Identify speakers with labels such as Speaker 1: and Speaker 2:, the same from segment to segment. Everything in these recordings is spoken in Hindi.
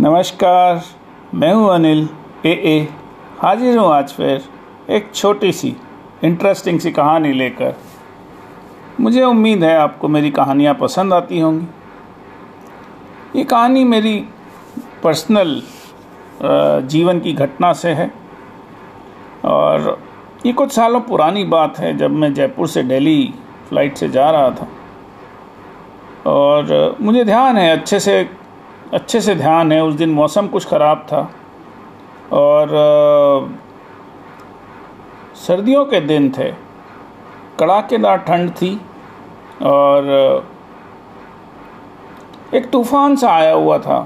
Speaker 1: नमस्कार, मैं हूँ अनिल ए ए हाजिर हूँ आज फिर एक छोटी सी इंटरेस्टिंग सी कहानी लेकर। मुझे उम्मीद है आपको मेरी कहानियाँ पसंद आती होंगी। ये कहानी मेरी पर्सनल जीवन की घटना से है। और ये कुछ सालों पुरानी बात है, जब मैं जयपुर से दिल्ली फ़्लाइट से जा रहा था। और मुझे ध्यान है अच्छे से अच्छे से ध्यान है, उस दिन मौसम कुछ ख़राब था। और सर्दियों के दिन थे। कड़ाकेदार ठंड थी और, एक तूफ़ान सा आया हुआ था।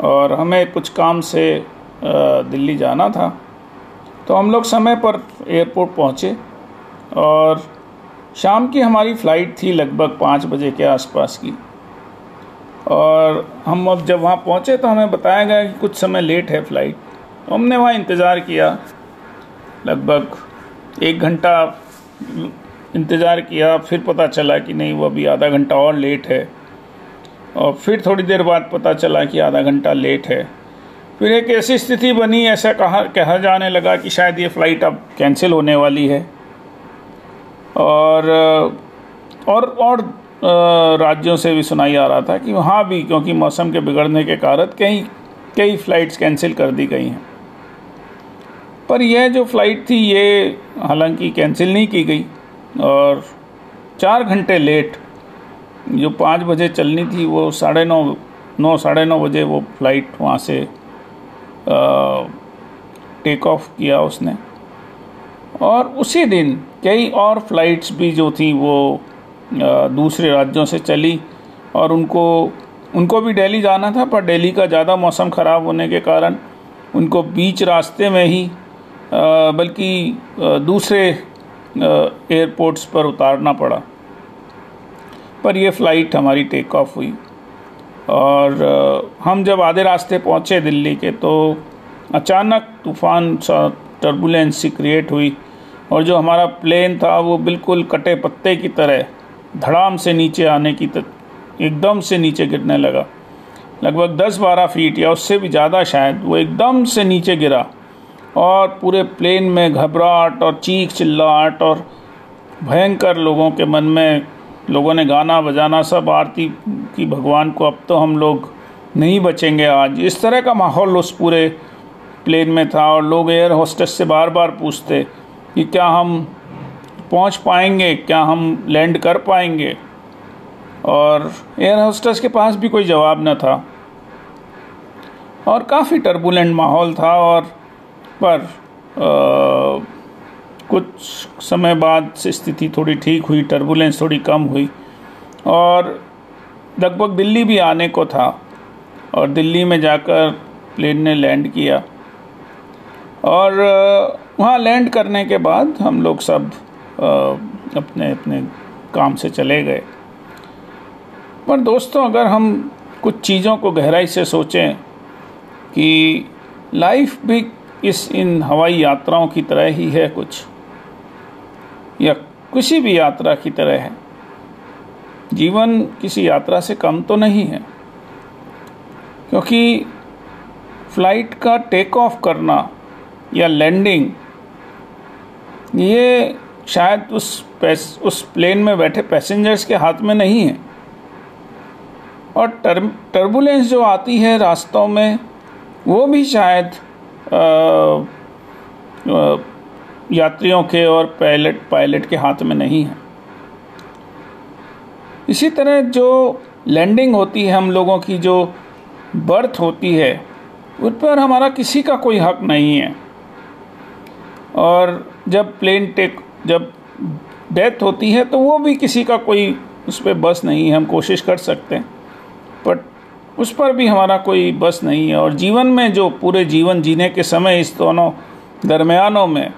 Speaker 1: और हमें कुछ काम से दिल्ली जाना था। तो हम लोग समय पर एयरपोर्ट पहुँचे और शाम की हमारी फ़्लाइट थी लगभग पाँच बजे के आसपास की। और हम अब जब वहाँ पहुँचे तो हमें बताया गया कि कुछ समय लेट है फ़्लाइट तो हमने वहाँ इंतज़ार किया। लगभग एक घंटा इंतज़ार किया, फिर पता चला कि नहीं, वो अभी आधा घंटा और लेट है। और फिर थोड़ी देर बाद पता चला कि आधा घंटा लेट है। फिर एक ऐसी स्थिति बनी, ऐसा कहा कहा जाने लगा कि शायद ये फ़्लाइट अब कैंसिल होने वाली है। और और और राज्यों से भी सुनाई आ रहा था कि वहाँ भी, क्योंकि मौसम के बिगड़ने के कारण कई कई फ़्लाइट्स कैंसिल कर दी गई हैं। पर यह जो फ़्लाइट थी, ये हालाँकि कैंसिल नहीं की गई और चार घंटे लेट जो पाँच बजे चलनी थी, वो साढ़े नौ नौ, साढ़े नौ बजे वो फ़्लाइट वहाँ से टेक ऑफ़ किया उसने। और उसी दिन कई और फ्लाइट्स भी जो थी, वो दूसरे राज्यों से चली और उनको उनको भी दिल्ली जाना था, पर दिल्ली का ज़्यादा मौसम ख़राब होने के कारण उनको बीच रास्ते में ही बल्कि दूसरे एयरपोर्ट्स पर उतारना पड़ा। पर यह फ़्लाइट हमारी टेक ऑफ़ हुई। और हम जब आधे रास्ते पहुँचे दिल्ली के तो अचानक तूफ़ान सा टर्बुलेंस सी क्रिएट हुई और जो हमारा प्लेन था, वो बिल्कुल कटे पत्ते की तरह धड़ाम से नीचे आने की एकदम से नीचे गिरने लगा। लगभग 10-12 फीट या उससे भी ज़्यादा शायद, वो एकदम से नीचे गिरा और पूरे प्लेन में घबराहट और चीख चिल्लाहट और भयंकर लोगों के मन में लोगों ने गाना बजाना, सब आरती की भगवान को अब तो हम लोग नहीं बचेंगे आज। इस तरह का माहौल उस पूरे प्लेन में था और लोग एयर होस्टेस से बार बार पूछते कि क्या हम पहुँच पाएँगे क्या हम लैंड कर पाएँगे? और एयर होस्टेस के पास भी कोई जवाब न था। और काफ़ी टर्बुलेंट माहौल था और पर आ, कुछ समय बाद से स्थिति थोड़ी ठीक हुई टर्बुलेंस थोड़ी कम हुई। और लगभग दिल्ली भी आने को था और दिल्ली में जाकर प्लेन ने लैंड किया। और वहाँ लैंड करने के बाद हम लोग सब अपने अपने काम से चले गए। पर दोस्तों, अगर हम कुछ चीज़ों को गहराई से सोचें कि लाइफ भी इस इन हवाई यात्राओं की तरह ही है कुछ, या किसी भी यात्रा की तरह है, जीवन किसी यात्रा से कम तो नहीं है। क्योंकि फ़्लाइट का टेक ऑफ़ करना या लैंडिंग, ये शायद उस उस प्लेन में बैठे पैसेंजर्स के हाथ में नहीं है। और टर, टर्बुलेंस जो आती है रास्तों में वो भी शायद आ, आ, यात्रियों के और पायलट पायलट के हाथ में नहीं है। इसी तरह जो लैंडिंग होती है हम लोगों की जो बर्थ होती है उस पर हमारा किसी का कोई हक नहीं है। और जब प्लेन टेक जब डेथ होती है तो वो भी किसी का कोई उस पर बस नहीं है, हम कोशिश कर सकते हैं। बट उस पर भी हमारा कोई बस नहीं है और जीवन में जो पूरे जीवन जीने के समय इस दोनों दरमियानों में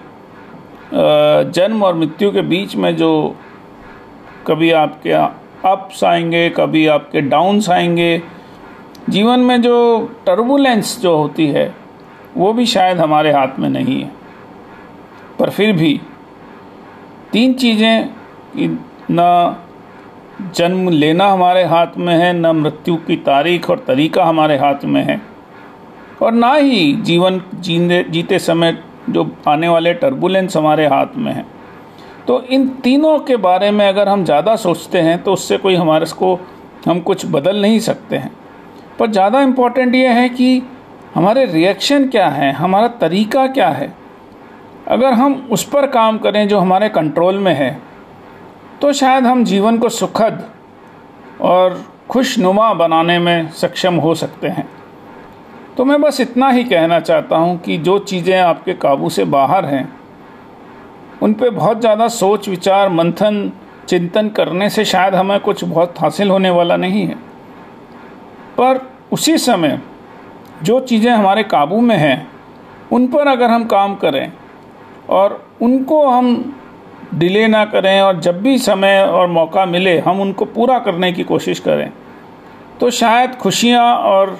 Speaker 1: जन्म और मृत्यु के बीच में जो कभी आपके अप्स आएँगे, कभी आपके डाउन्स आएँगे, जीवन में जो टर्बुलेंस जो होती है, वो भी शायद हमारे हाथ में नहीं है। पर फिर भी तीन चीज़ें न जन्म लेना हमारे हाथ में है, न मृत्यु की तारीख और तरीका हमारे हाथ में है। और ना ही जीवन जीने, जीते समय जो आने वाले टर्बुलेंस हमारे हाथ में है। तो इन तीनों के बारे में अगर हम ज़्यादा सोचते हैं तो उससे कोई हमारे को हम कुछ बदल नहीं सकते हैं। पर ज़्यादा इम्पोर्टेंट ये है कि हमारे रिएक्शन क्या है, हमारा तरीका क्या है अगर हम उस पर काम करें जो हमारे कंट्रोल में है तो शायद हम जीवन को सुखद और खुशनुमा बनाने में सक्षम हो सकते हैं। तो मैं बस इतना ही कहना चाहता हूँ कि जो चीज़ें आपके काबू से बाहर हैं, उन पे बहुत ज़्यादा सोच, विचार, मंथन, चिंतन करने से शायद हमें कुछ बहुत हासिल होने वाला नहीं है। पर उसी समय जो चीज़ें हमारे काबू में हैं, उन पर अगर हम काम करें और उनको हम डिले ना करें और जब भी समय और मौका मिले, हम उनको पूरा करने की कोशिश करें। तो शायद खुशियाँ और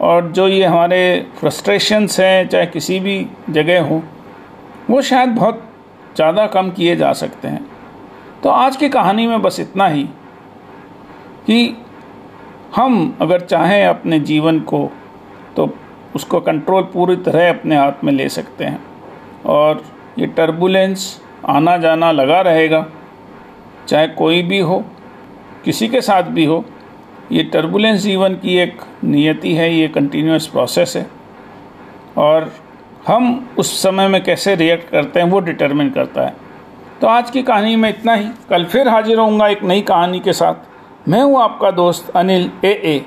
Speaker 1: और जो ये हमारे फ्रस्ट्रेशंस हैं, चाहे किसी भी जगह हो, वो शायद बहुत ज़्यादा कम किए जा सकते हैं। तो आज की कहानी में बस इतना ही कि हम अगर चाहें अपने जीवन को तो उसको कंट्रोल पूरी तरह अपने हाथ में ले सकते हैं। और ये टर्बुलेंस आना जाना लगा रहेगा। चाहे कोई भी हो, किसी के साथ भी हो, ये टर्बुलेंस जीवन की एक नियति है, ये कंटिन्यूस प्रोसेस है। और हम उस समय में कैसे रिएक्ट करते हैं, वो डिटरमिन करता है। तो आज की कहानी में इतना ही। कल फिर हाजिर होऊँगा एक नई कहानी के साथ। मैं हूँ आपका दोस्त अनिल ए ए।